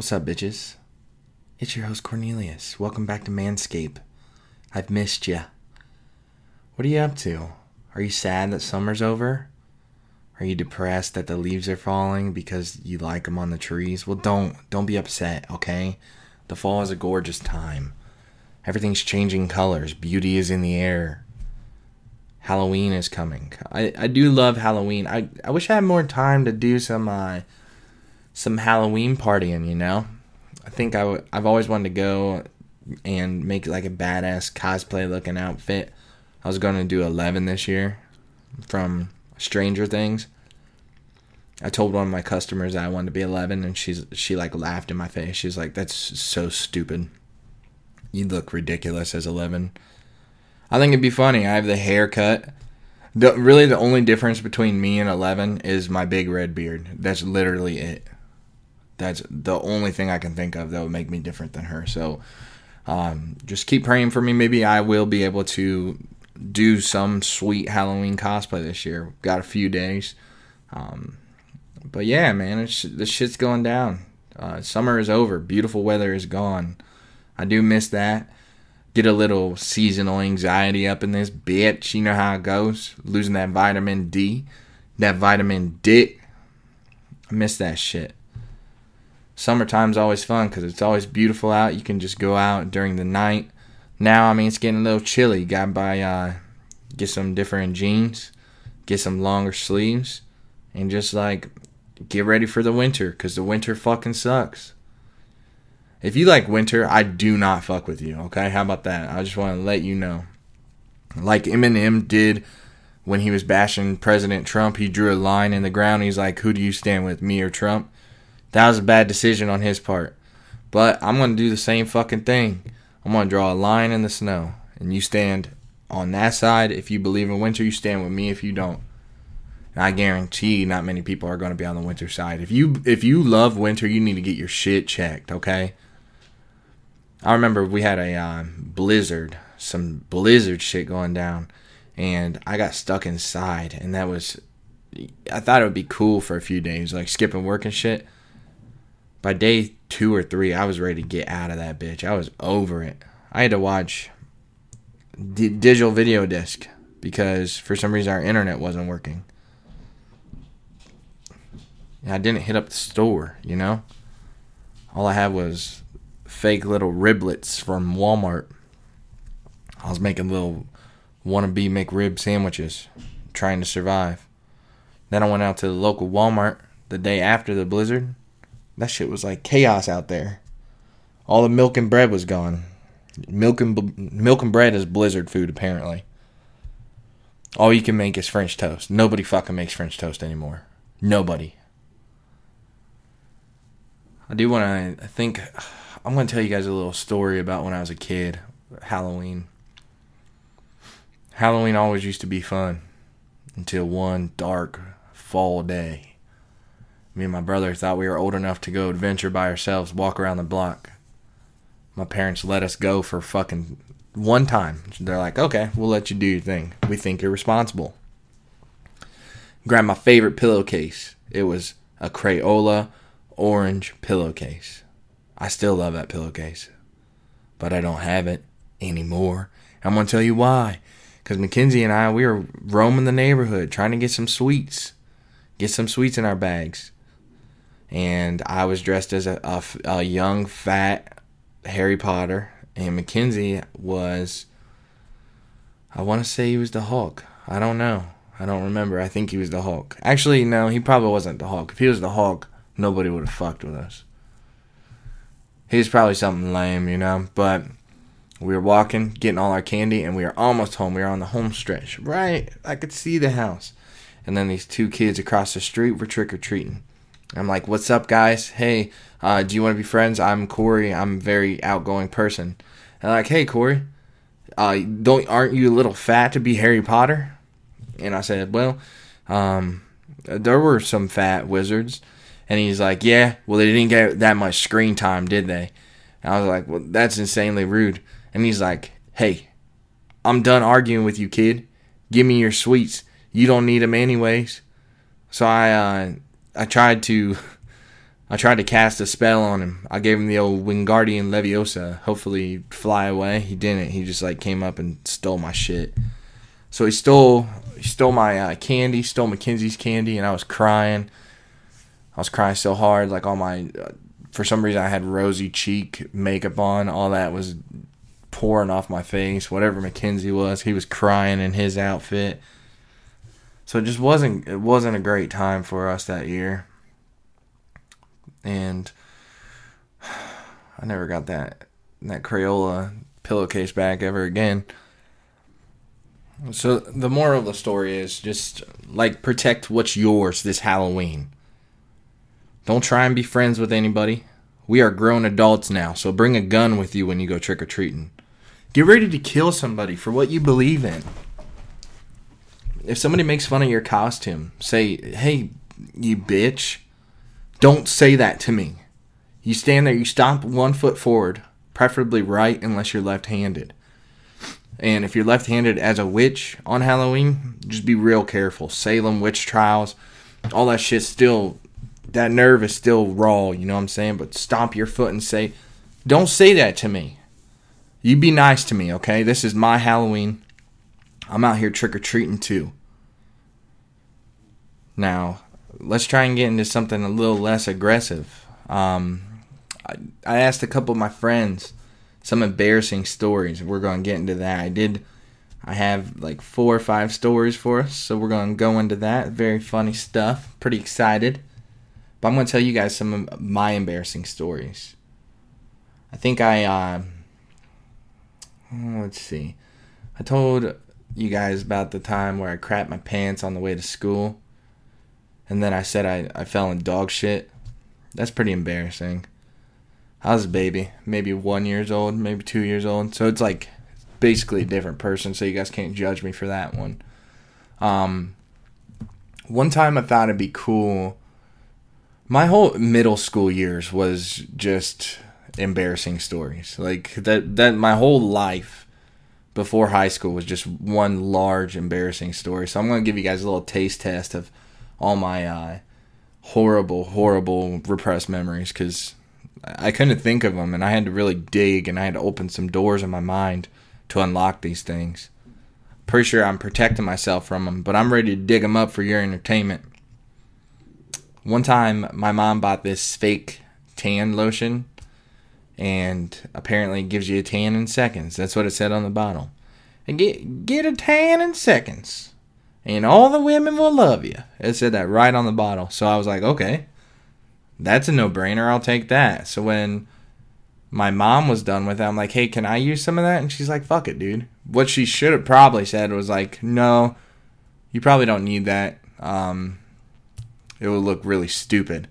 What's up, bitches? It's your host Cornelius. Welcome back to Manscape. I've missed ya. What are you up to? Are you sad that summer's over? Are you depressed that the leaves are falling because you like them on the trees? Well, don't don't be upset, okay? The fall is a gorgeous time. Everything's changing colors. Beauty is in the air. Halloween is coming. I, I do love Halloween. I, I wish I had more time to do some uh, some Halloween partying, you know? I think I w- I've always wanted to go and make like a badass cosplay looking outfit. I was going to do 11 this year from Stranger Things. I told one of my customers I wanted to be 11 and she's she like laughed in my face. She's like that's so stupid. You look ridiculous as 11. I think it'd be funny. I have the haircut. The, really, the only difference between me and 11 is my big red beard. That's literally it. That's the only thing I can think of that would make me different than her. So um, just keep praying for me. Maybe I will be able to do some sweet Halloween cosplay this year. Got a few days. Um, but yeah, man, this shit's going down. Uh, summer is over. Beautiful weather is gone. I do miss that get a little seasonal anxiety up in this bitch. You know how it goes. Losing that vitamin D, that vitamin D. I miss that shit. Summertime's always fun because it's always beautiful out. You can just go out during the night. Now, I mean, it's getting a little chilly. Got to buy, uh, get some different jeans, get some longer sleeves, and just like get ready for the winter because the winter fucking sucks. If you like winter, I do not fuck with you. Okay, how about that? I just want to let you know. Like Eminem did when he was bashing President Trump, he drew a line in the ground. He's like, "Who do you stand with, me or Trump?" That was a bad decision on his part. But I'm gonna do the same fucking thing. I'm gonna draw a line in the snow, and you stand on that side. If you believe in winter, you stand with me. If you don't, and I guarantee not many people are gonna be on the winter side. If you if you love winter, you need to get your shit checked. Okay. I remember we had a uh, blizzard, some blizzard shit going down, and I got stuck inside, and that was. I thought it would be cool for a few days, like skipping work and shit. By day two or three, I was ready to get out of that bitch. I was over it. I had to watch d- digital video disc because for some reason our internet wasn't working. I didn't hit up the store, you know? All I had was fake little riblets from Walmart. I was making little wannabe McRib sandwiches, trying to survive. Then I went out to the local Walmart the day after the blizzard. That shit was like chaos out there. All the milk and bread was gone. Milk and milk and bread is blizzard food apparently. All you can make is French toast. Nobody fucking makes French toast anymore. Nobody. I do want to. I think I'm going to tell you guys a little story about when I was a kid. Halloween. Halloween always used to be fun until one dark fall day. Me and my brother thought we were old enough to go adventure by ourselves, walk around the block. My parents let us go for fucking one time. They're like, okay, we'll let you do your thing. We think you're responsible. Grab my favorite pillowcase. It was a Crayola orange pillowcase. I still love that pillowcase, but I don't have it anymore. I'm going to tell you why. Because Mackenzie and I, we were roaming the neighborhood trying to get some sweets, get some sweets in our bags. And I was dressed as a, a, a young, fat Harry Potter, and Mackenzie was, I want to say he was the Hulk. I don't know. I don't remember. I think he was the Hulk. Actually, no, he probably wasn't the Hulk. If he was the Hulk, nobody would have fucked with us. He's probably something lame, you know. But we were walking, getting all our candy, and we were almost home. We were on the home stretch. Right, I could see the house. And then these two kids across the street were trick or treating. I'm like, "What's up, guys? Hey, uh, do you want to be friends? I'm Corey. I'm a very outgoing person." And like, "Hey, Corey, uh, don't aren't you a little fat to be Harry Potter?" And I said, "Well, um, there were some fat wizards." And he's like, Yeah, well, they didn't get that much screen time, did they? And I was like, Well, that's insanely rude. And he's like, Hey, I'm done arguing with you, kid. Give me your sweets. You don't need them anyways. So I, uh, I tried to, I tried to cast a spell on him. I gave him the old Wingardium Leviosa. Hopefully, fly away. He didn't. He just like came up and stole my shit. So he stole he stole my uh, candy, stole Mackenzie's candy, and I was crying. I was crying so hard, like all my. Uh, for some reason, I had rosy cheek makeup on. All that was pouring off my face. Whatever Mackenzie was, he was crying in his outfit. So it just wasn't. It wasn't a great time for us that year and I never got that that Crayola pillowcase back ever again. So the moral of the story is just like protect what's yours this Halloween. Don't try and be friends with anybody. We are grown adults now, so bring a gun with you when you go trick or treating. Get ready to kill somebody for what you believe in. If somebody makes fun of your costume, say, "Hey, you bitch." Don't say that to me. You stand there, you stomp one foot forward, preferably right unless you're left handed. And if you're left handed as a witch on Halloween, just be real careful. Salem witch trials, all that shit still, that nerve is still raw, you know what I'm saying? But stomp your foot and say, don't say that to me. You be nice to me, okay? This is my Halloween. I'm out here trick or treating too. Now, let's try and get into something a little less aggressive. Um, I, I asked a couple of my friends some embarrassing stories. We're going to get into that. I did. I have like four or five stories for us, so we're going to go into that. Very funny stuff. Pretty excited. But I'm going to tell you guys some of my embarrassing stories. I think I, uh, let's see. I told you guys about the time where I crapped my pants on the way to school and then I said I, I fell in dog shit. That's pretty embarrassing. I was a baby, maybe one years old, maybe two years old. So it's like basically a different person. So you guys can't judge me for that one. Um, one time I thought it'd be cool. My whole middle school years was just embarrassing stories. Like that that my whole life before high school was just one large embarrassing story. So I'm gonna give you guys a little taste test of all my uh, horrible, horrible repressed memories because I couldn't think of them, and I had to really dig, and I had to open some doors in my mind to unlock these things. Pretty sure I'm protecting myself from them, but I'm ready to dig them up for your entertainment. One time, my mom bought this fake tan lotion, and apparently it gives you a tan in seconds. That's what it said on the bottle. And get get a tan in seconds and all the women will love you. It said that right on the bottle. So I was like, okay, that's a no brainer. I'll take that. So when my mom was done with it, I'm like, hey, can I use some of that? And she's like, fuck it, dude. What she should have probably said was like, no, you probably don't need that. Um, it would look really stupid.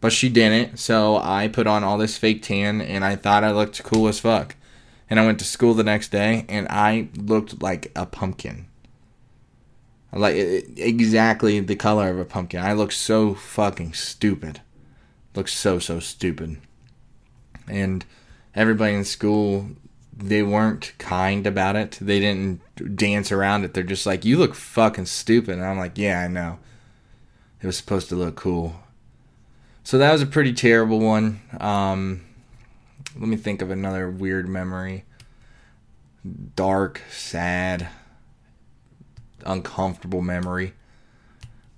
But she didn't, so I put on all this fake tan and I thought I looked cool as fuck. And I went to school the next day and I looked like a pumpkin like exactly the color of a pumpkin. I look so fucking stupid. Look so so stupid. And everybody in school they weren't kind about it. They didn't dance around it. They're just like, "You look fucking stupid." And I'm like, "Yeah, I know." It was supposed to look cool. So that was a pretty terrible one. Um, let me think of another weird memory. Dark, sad uncomfortable memory.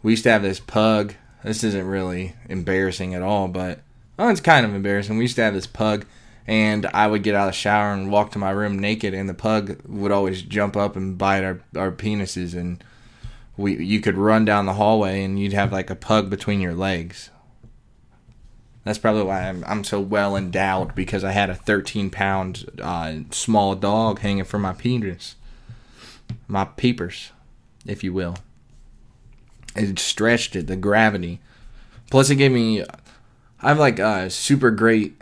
We used to have this pug. This isn't really embarrassing at all, but well, it's kind of embarrassing. We used to have this pug, and I would get out of the shower and walk to my room naked, and the pug would always jump up and bite our, our penises, and we you could run down the hallway, and you'd have like a pug between your legs. That's probably why I'm, I'm so well endowed because I had a 13 pound uh, small dog hanging from my penis, my peepers if you will. It stretched it, the gravity. Plus, it gave me. I have like a super great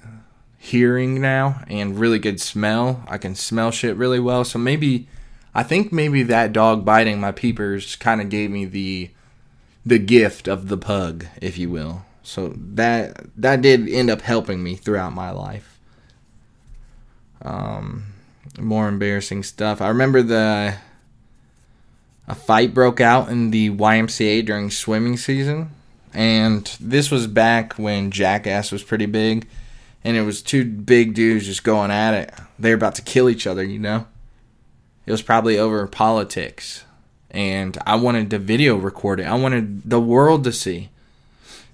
hearing now and really good smell. I can smell shit really well. So maybe. I think maybe that dog biting my peepers kind of gave me the the gift of the pug, if you will. So that that did end up helping me throughout my life. Um, more embarrassing stuff. I remember the a fight broke out in the YMCA during swimming season, and this was back when Jackass was pretty big, and it was two big dudes just going at it. They were about to kill each other, you know. It was probably over politics, and I wanted to video record it. I wanted the world to see,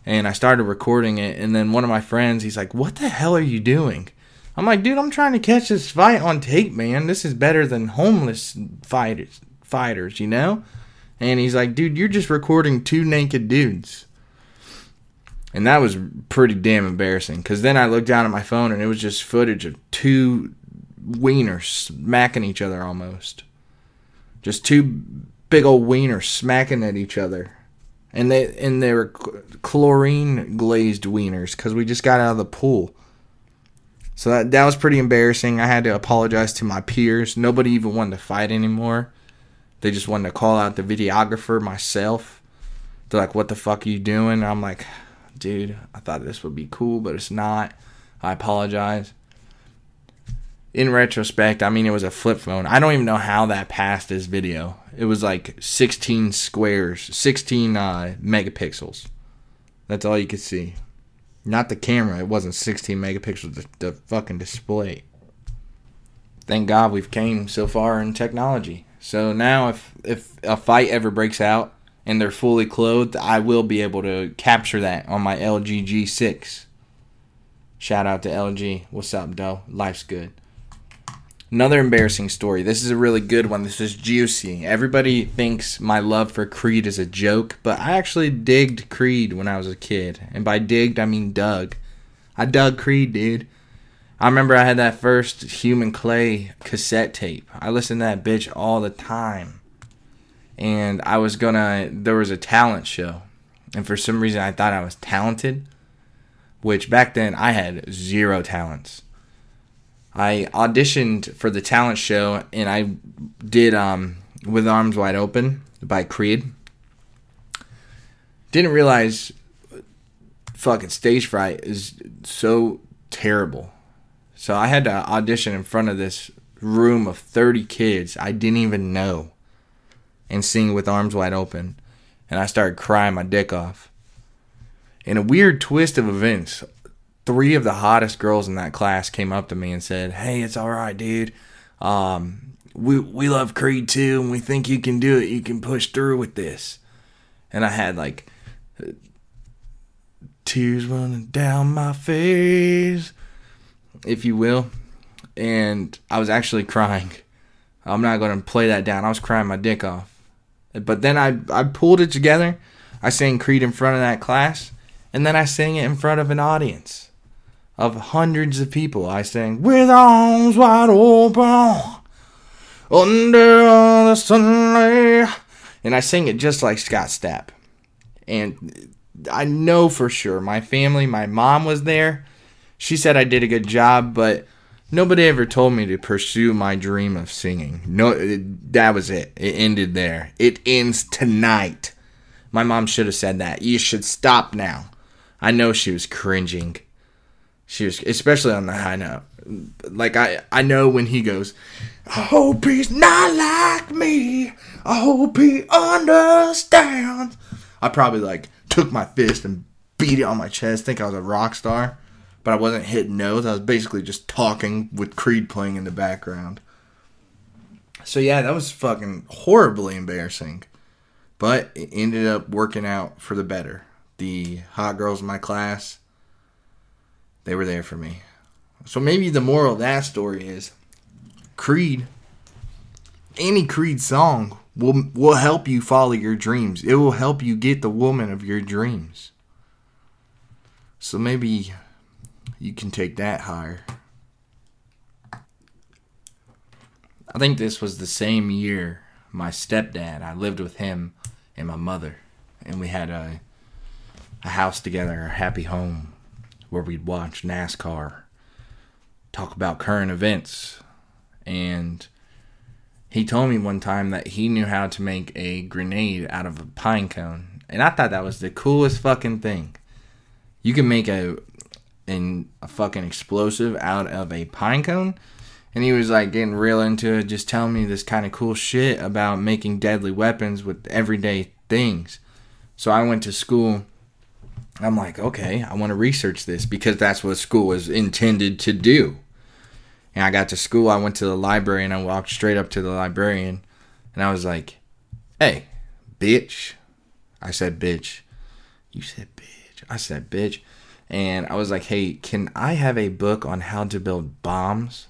and I started recording it. And then one of my friends, he's like, "What the hell are you doing?" I'm like, dude, I'm trying to catch this fight on tape, man. This is better than homeless fighters, fighters, you know? And he's like, dude, you're just recording two naked dudes. And that was pretty damn embarrassing because then I looked down at my phone and it was just footage of two wieners smacking each other almost. Just two big old wieners smacking at each other. And they and they were chlorine glazed wieners because we just got out of the pool. So that that was pretty embarrassing. I had to apologize to my peers. Nobody even wanted to fight anymore. They just wanted to call out the videographer myself. They're like, "What the fuck are you doing?" And I'm like, "Dude, I thought this would be cool, but it's not. I apologize." In retrospect, I mean, it was a flip phone. I don't even know how that passed this video. It was like 16 squares, 16 uh, megapixels. That's all you could see. Not the camera. It wasn't 16 megapixels. The, the fucking display. Thank God we've came so far in technology. So now, if if a fight ever breaks out and they're fully clothed, I will be able to capture that on my LG G6. Shout out to LG. What's up, though? Life's good. Another embarrassing story. This is a really good one. This is juicy. Everybody thinks my love for Creed is a joke, but I actually digged Creed when I was a kid. And by digged, I mean dug. I dug Creed, dude. I remember I had that first Human Clay cassette tape. I listened to that bitch all the time. And I was gonna, there was a talent show. And for some reason, I thought I was talented, which back then I had zero talents I auditioned for the talent show and I did um, With Arms Wide Open by Creed. Didn't realize fucking stage fright is so terrible. So I had to audition in front of this room of 30 kids I didn't even know and sing with arms wide open. And I started crying my dick off. In a weird twist of events, three of the hottest girls in that class came up to me and said, "Hey, it's all right, dude. Um, we we love Creed too, and we think you can do it. You can push through with this." And I had like tears running down my face, if you will, and I was actually crying. I'm not going to play that down. I was crying my dick off. But then I I pulled it together. I sang Creed in front of that class, and then I sang it in front of an audience of hundreds of people, I sang, With arms wide open, under the sunlight. And I sang it just like Scott Stapp. And I know for sure my family, my mom was there. She said I did a good job, but nobody ever told me to pursue my dream of singing. No, that was it. It ended there. It ends tonight. My mom should have said that. You should stop now. I know she was cringing. She was especially on the high note. Like I, I know when he goes, I hope he's not like me. I hope he understands. I probably like took my fist and beat it on my chest, think I was a rock star. But I wasn't hitting notes. I was basically just talking with Creed playing in the background. So yeah, that was fucking horribly embarrassing. But it ended up working out for the better. The hot girls in my class they were there for me. So maybe the moral of that story is Creed, any Creed song will will help you follow your dreams. It will help you get the woman of your dreams. So maybe you can take that higher. I think this was the same year my stepdad, I lived with him and my mother, and we had a a house together, a happy home where we'd watch NASCAR, talk about current events. And he told me one time that he knew how to make a grenade out of a pine cone. And I thought that was the coolest fucking thing. You can make a in a fucking explosive out of a pine cone. And he was like getting real into it, just telling me this kind of cool shit about making deadly weapons with everyday things. So I went to school I'm like, okay, I want to research this because that's what school is intended to do. And I got to school, I went to the library and I walked straight up to the librarian and I was like, hey, bitch. I said, bitch. You said, bitch. I said, bitch. And I was like, hey, can I have a book on how to build bombs?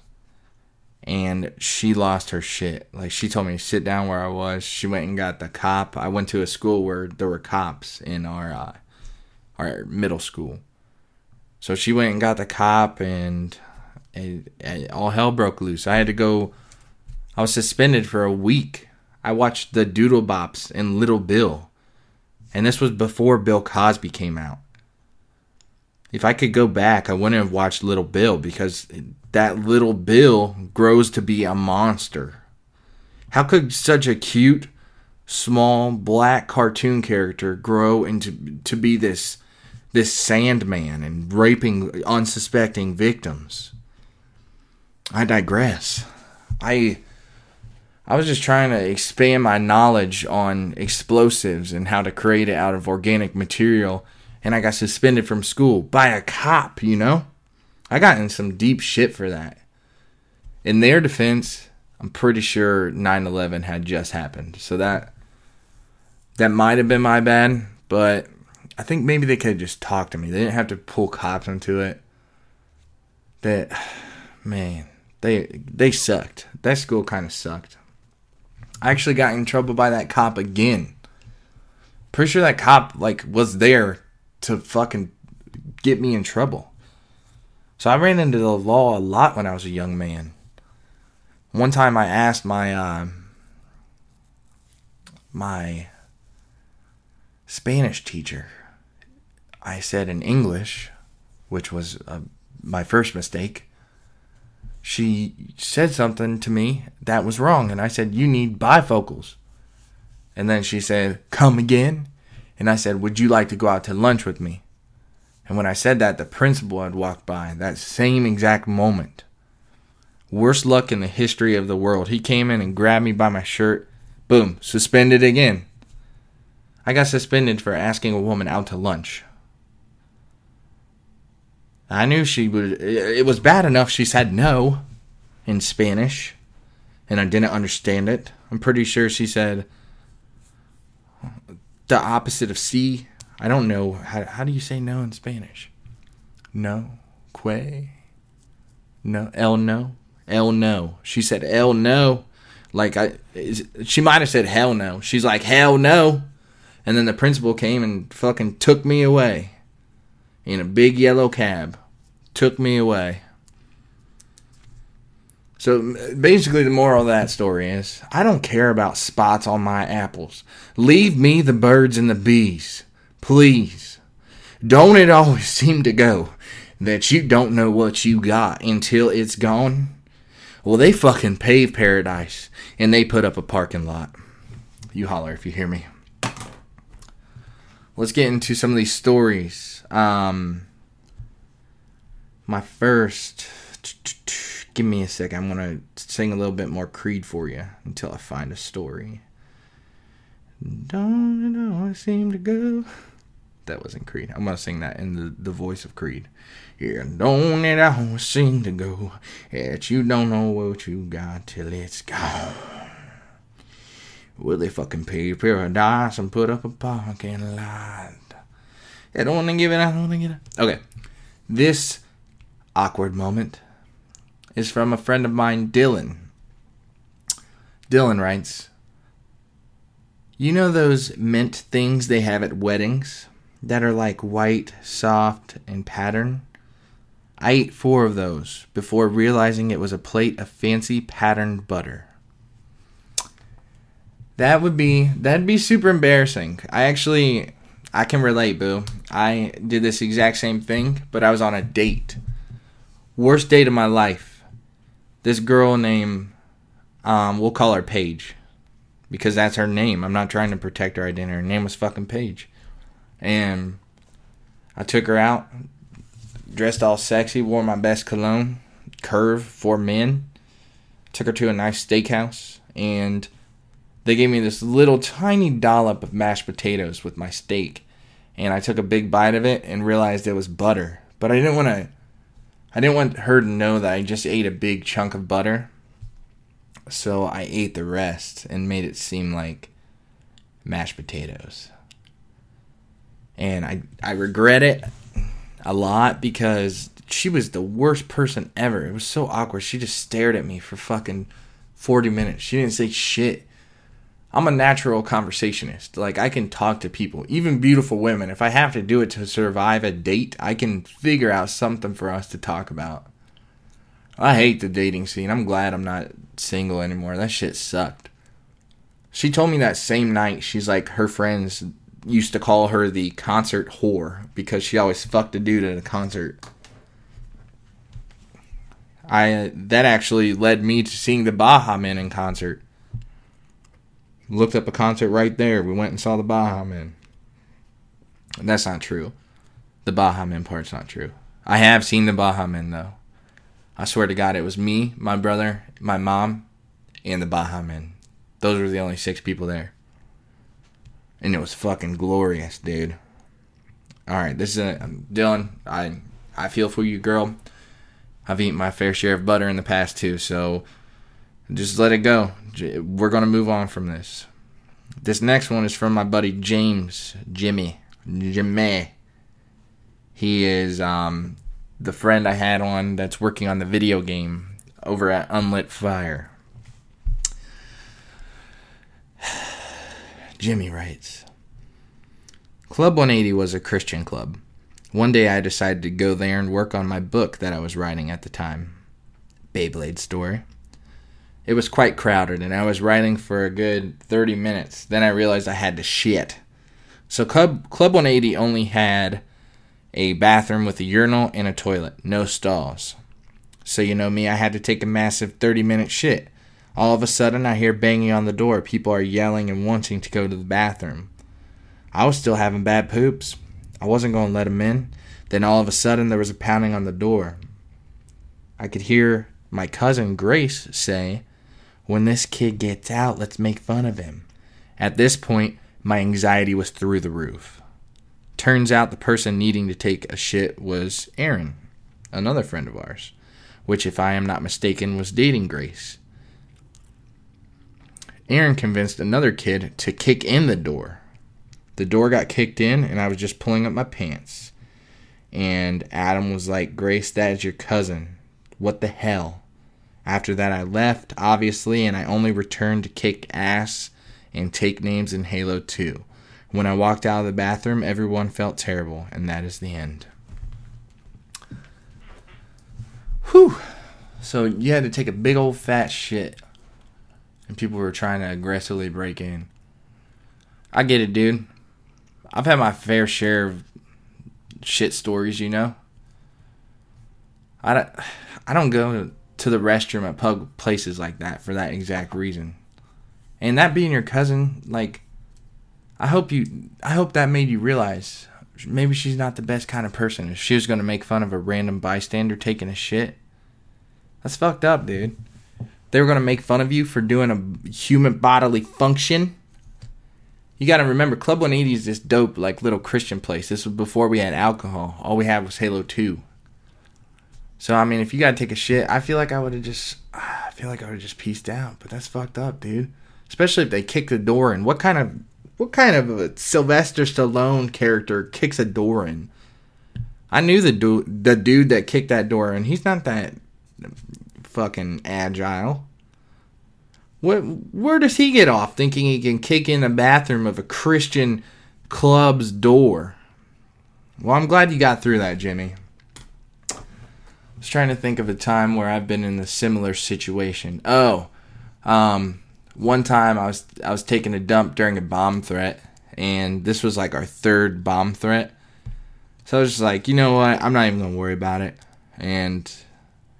And she lost her shit. Like, she told me sit down where I was. She went and got the cop. I went to a school where there were cops in our, uh, our middle school. So she went and got the cop, and and, and all hell broke loose. I had to go. I was suspended for a week. I watched the Doodle Bops and Little Bill, and this was before Bill Cosby came out. If I could go back, I wouldn't have watched Little Bill because that Little Bill grows to be a monster. How could such a cute, small black cartoon character grow into to be this this Sandman and raping unsuspecting victims? I digress. I I was just trying to expand my knowledge on explosives and how to create it out of organic material and I got suspended from school by a cop, you know? I got in some deep shit for that. In their defense, I'm pretty sure 9/11 had just happened. So that that might have been my bad, but I think maybe they could have just talked to me. They didn't have to pull cops into it. That man, they they sucked. That school kind of sucked. I actually got in trouble by that cop again. Pretty sure that cop like was there to fucking get me in trouble. So I ran into the law a lot when I was a young man. One time I asked my uh, my Spanish teacher. I said in English, which was uh, my first mistake she said something to me that was wrong. And I said, You need bifocals. And then she said, Come again. And I said, Would you like to go out to lunch with me? And when I said that, the principal had walked by that same exact moment. Worst luck in the history of the world. He came in and grabbed me by my shirt. Boom, suspended again. I got suspended for asking a woman out to lunch. I knew she would. It was bad enough she said no in Spanish, and I didn't understand it. I'm pretty sure she said the opposite of sí. I don't know how. How do you say no in Spanish? No, que. No, el no, el no. She said el no, like I. She might have said hell no. She's like hell no, and then the principal came and fucking took me away in a big yellow cab took me away. So basically, the moral of that story is I don't care about spots on my apples. Leave me the birds and the bees. Please. Don't it always seem to go that you don't know what you got until it's gone? Well, they fucking pave paradise and they put up a parking lot. You holler if you hear me. Let's get into some of these stories. Um, my first. Give me a sec. I'm gonna sing a little bit more Creed for you until I find a story. Don't it always seem to go? That wasn't Creed. I'm gonna sing that in the, the voice of Creed. Yeah, don't it always seem to go that you don't know what you got till it's gone. Will they fucking pay paradise and put up a parking lot? I don't want to give it. I don't want to get it. Okay, this awkward moment is from a friend of mine, Dylan. Dylan writes, You know those mint things they have at weddings that are like white, soft, and pattern? I ate four of those before realizing it was a plate of fancy patterned butter. That would be that'd be super embarrassing. I actually I can relate, boo. I did this exact same thing, but I was on a date worst date of my life. This girl named, um, we'll call her Paige, because that's her name. I'm not trying to protect her identity. Her name was fucking Paige, and I took her out, dressed all sexy, wore my best cologne, Curve for men. Took her to a nice steakhouse, and they gave me this little tiny dollop of mashed potatoes with my steak. and I took a big bite of it and realized it was butter. But I didn't want to I didn't want her to know that I just ate a big chunk of butter. So I ate the rest and made it seem like mashed potatoes. And I I regret it a lot because she was the worst person ever. It was so awkward. She just stared at me for fucking 40 minutes. She didn't say shit. I'm a natural conversationist. Like I can talk to people, even beautiful women. If I have to do it to survive a date, I can figure out something for us to talk about. I hate the dating scene. I'm glad I'm not single anymore. That shit sucked. She told me that same night, she's like her friends used to call her the concert whore because she always fucked a dude at a concert. I that actually led me to seeing the Baha Men in concert. Looked up a concert right there. We went and saw the Baha Men. That's not true. The Baha Men part's not true. I have seen the Baha Men though. I swear to God, it was me, my brother, my mom, and the Baha Men. Those were the only six people there. And it was fucking glorious, dude. All right, this is a, Dylan. I I feel for you, girl. I've eaten my fair share of butter in the past too, so just let it go. We're going to move on from this. This next one is from my buddy James Jimmy. Jimmy. He is um, the friend I had on that's working on the video game over at Unlit Fire. Jimmy writes Club 180 was a Christian club. One day I decided to go there and work on my book that I was writing at the time Beyblade Story. It was quite crowded, and I was writing for a good 30 minutes. Then I realized I had to shit. So Club, Club 180 only had a bathroom with a urinal and a toilet, no stalls. So you know me, I had to take a massive 30 minute shit. All of a sudden, I hear banging on the door. People are yelling and wanting to go to the bathroom. I was still having bad poops. I wasn't going to let him in. Then all of a sudden, there was a pounding on the door. I could hear my cousin Grace say, When this kid gets out, let's make fun of him. At this point, my anxiety was through the roof. Turns out the person needing to take a shit was Aaron, another friend of ours, which, if I am not mistaken, was dating Grace. Aaron convinced another kid to kick in the door. The door got kicked in, and I was just pulling up my pants. And Adam was like, Grace, that is your cousin. What the hell? After that, I left, obviously, and I only returned to kick ass and take names in Halo 2. When I walked out of the bathroom, everyone felt terrible, and that is the end. Whew. So you had to take a big old fat shit, and people were trying to aggressively break in. I get it, dude. I've had my fair share of shit stories, you know. I don't, I don't go to the restroom at public places like that for that exact reason. And that being your cousin, like, I hope you, I hope that made you realize maybe she's not the best kind of person. If she was going to make fun of a random bystander taking a shit, that's fucked up, dude. They were going to make fun of you for doing a human bodily function you got to remember, Club 180 is this dope, like little Christian place. This was before we had alcohol. All we had was Halo 2. So I mean, if you gotta take a shit, I feel like I would have just, I feel like I would have just pieced out. But that's fucked up, dude. Especially if they kick the door in. What kind of, what kind of a Sylvester Stallone character kicks a door in? I knew the dude, the dude that kicked that door in. He's not that fucking agile. Where, where does he get off thinking he can kick in the bathroom of a Christian club's door? Well, I'm glad you got through that, Jimmy. Was trying to think of a time where I've been in a similar situation. Oh, um, one time I was I was taking a dump during a bomb threat, and this was like our third bomb threat. So I was just like, you know what? I'm not even gonna worry about it. And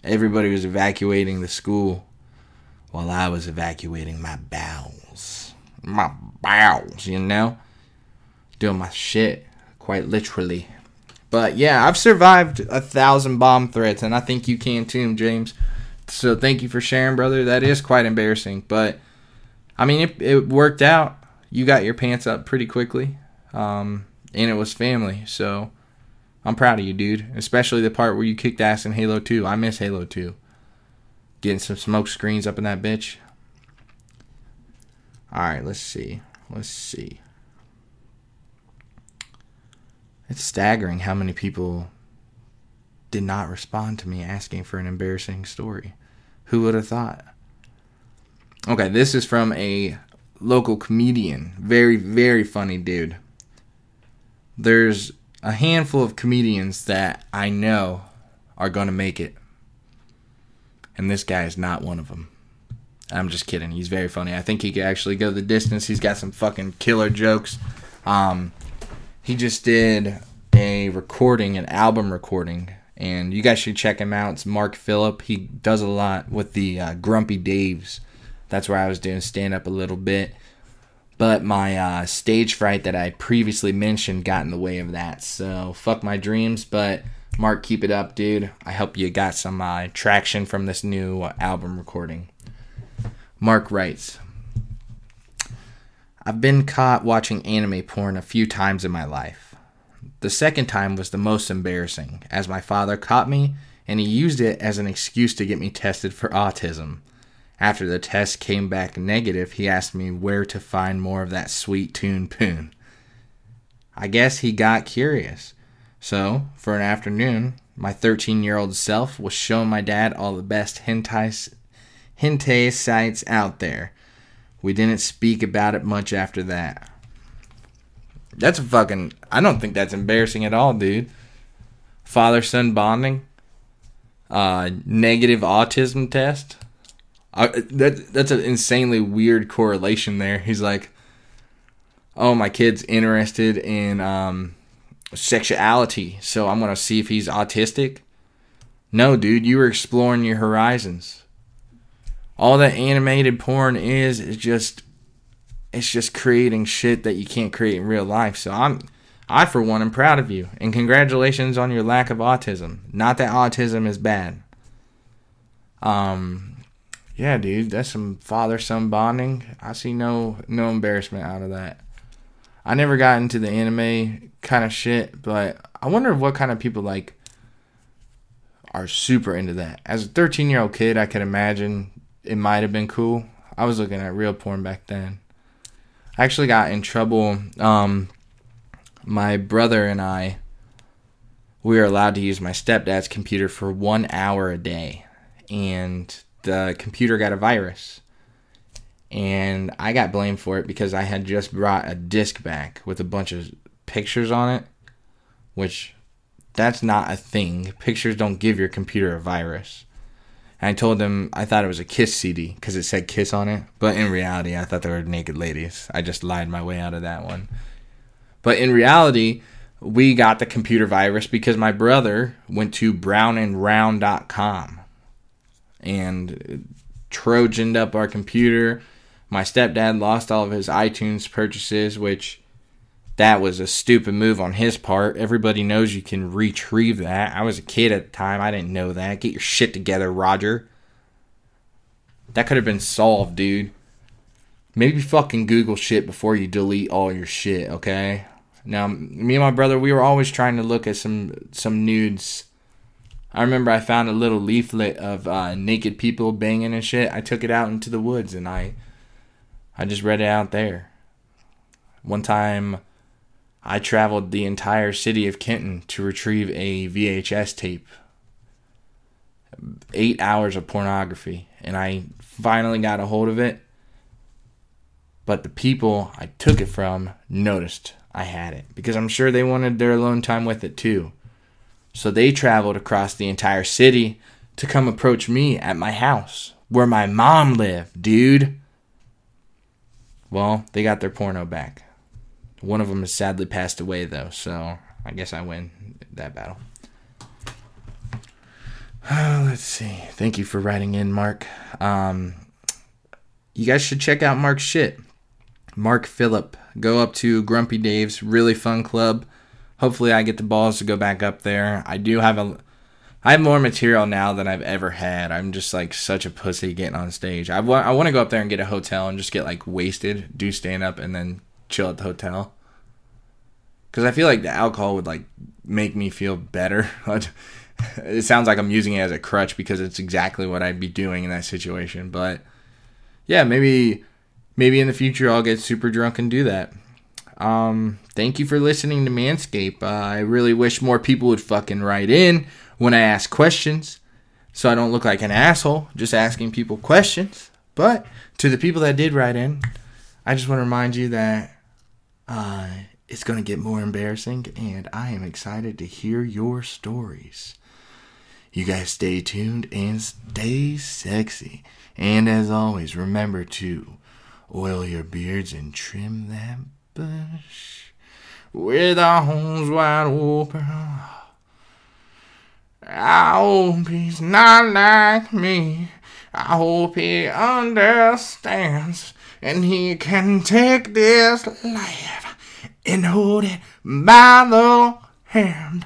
everybody was evacuating the school while I was evacuating my bowels. My bowels, you know? Doing my shit, quite literally. But yeah, I've survived a thousand bomb threats, and I think you can too, James. So thank you for sharing, brother. That is quite embarrassing. But, I mean, it, it worked out. You got your pants up pretty quickly. Um, and it was family. So I'm proud of you, dude. Especially the part where you kicked ass in Halo 2. I miss Halo 2. Getting some smoke screens up in that bitch. Alright, let's see. Let's see. It's staggering how many people did not respond to me asking for an embarrassing story. Who would have thought? Okay, this is from a local comedian. Very, very funny dude. There's a handful of comedians that I know are going to make it. And this guy is not one of them. I'm just kidding. He's very funny. I think he could actually go the distance. He's got some fucking killer jokes. Um, he just did a recording, an album recording, and you guys should check him out. It's Mark Phillip. He does a lot with the uh, Grumpy Daves. That's where I was doing stand up a little bit. But my uh, stage fright that I previously mentioned got in the way of that. So fuck my dreams. But Mark, keep it up, dude. I hope you got some uh, traction from this new album recording. Mark writes I've been caught watching anime porn a few times in my life. The second time was the most embarrassing, as my father caught me and he used it as an excuse to get me tested for autism. After the test came back negative, he asked me where to find more of that sweet tune poon. I guess he got curious. So, for an afternoon, my 13 year old self was showing my dad all the best hentai, hentai sites out there. We didn't speak about it much after that. That's fucking. I don't think that's embarrassing at all, dude. Father son bonding. Uh, negative autism test. I, that that's an insanely weird correlation there. He's like, "Oh, my kid's interested in um, sexuality, so I'm gonna see if he's autistic." No, dude, you were exploring your horizons. All that animated porn is is just it's just creating shit that you can't create in real life. So I'm I for one am proud of you and congratulations on your lack of autism. Not that autism is bad. Um yeah, dude, that's some father son bonding. I see no no embarrassment out of that. I never got into the anime kind of shit, but I wonder what kind of people like are super into that. As a 13 year old kid, I could imagine it might have been cool. I was looking at real porn back then. I actually got in trouble. Um, my brother and I, we were allowed to use my stepdad's computer for one hour a day, and the computer got a virus. And I got blamed for it because I had just brought a disk back with a bunch of pictures on it, which that's not a thing. Pictures don't give your computer a virus. And I told them I thought it was a Kiss CD because it said Kiss on it, but in reality, I thought they were naked ladies. I just lied my way out of that one. But in reality, we got the computer virus because my brother went to brownandround.com and trojaned up our computer. My stepdad lost all of his iTunes purchases, which that was a stupid move on his part. Everybody knows you can retrieve that. I was a kid at the time. I didn't know that. Get your shit together, Roger. That could have been solved, dude. Maybe fucking Google shit before you delete all your shit, okay? Now, me and my brother, we were always trying to look at some some nudes I remember I found a little leaflet of uh, naked people banging and shit. I took it out into the woods and I, I just read it out there. One time, I traveled the entire city of Kenton to retrieve a VHS tape. Eight hours of pornography, and I finally got a hold of it. But the people I took it from noticed I had it because I'm sure they wanted their alone time with it too. So they traveled across the entire city to come approach me at my house where my mom lived, dude. Well, they got their porno back. One of them has sadly passed away, though, so I guess I win that battle. Uh, let's see. Thank you for writing in, Mark. Um, you guys should check out Mark's shit. Mark Phillip. Go up to Grumpy Dave's really fun club hopefully I get the balls to go back up there. I do have a I have more material now than I've ever had. I'm just like such a pussy getting on stage. I want I want to go up there and get a hotel and just get like wasted, do stand up and then chill at the hotel. because I feel like the alcohol would like make me feel better. it sounds like I'm using it as a crutch because it's exactly what I'd be doing in that situation. But yeah, maybe maybe in the future I'll get super drunk and do that. Um, thank you for listening to Manscape. Uh, I really wish more people would fucking write in when I ask questions so I don't look like an asshole just asking people questions. But to the people that did write in, I just want to remind you that uh, it's going to get more embarrassing, and I am excited to hear your stories. You guys stay tuned and stay sexy. And as always, remember to oil your beards and trim that bush with arms wide open. I hope he's not like me. I hope he understands and he can take this life and hold it by the hand.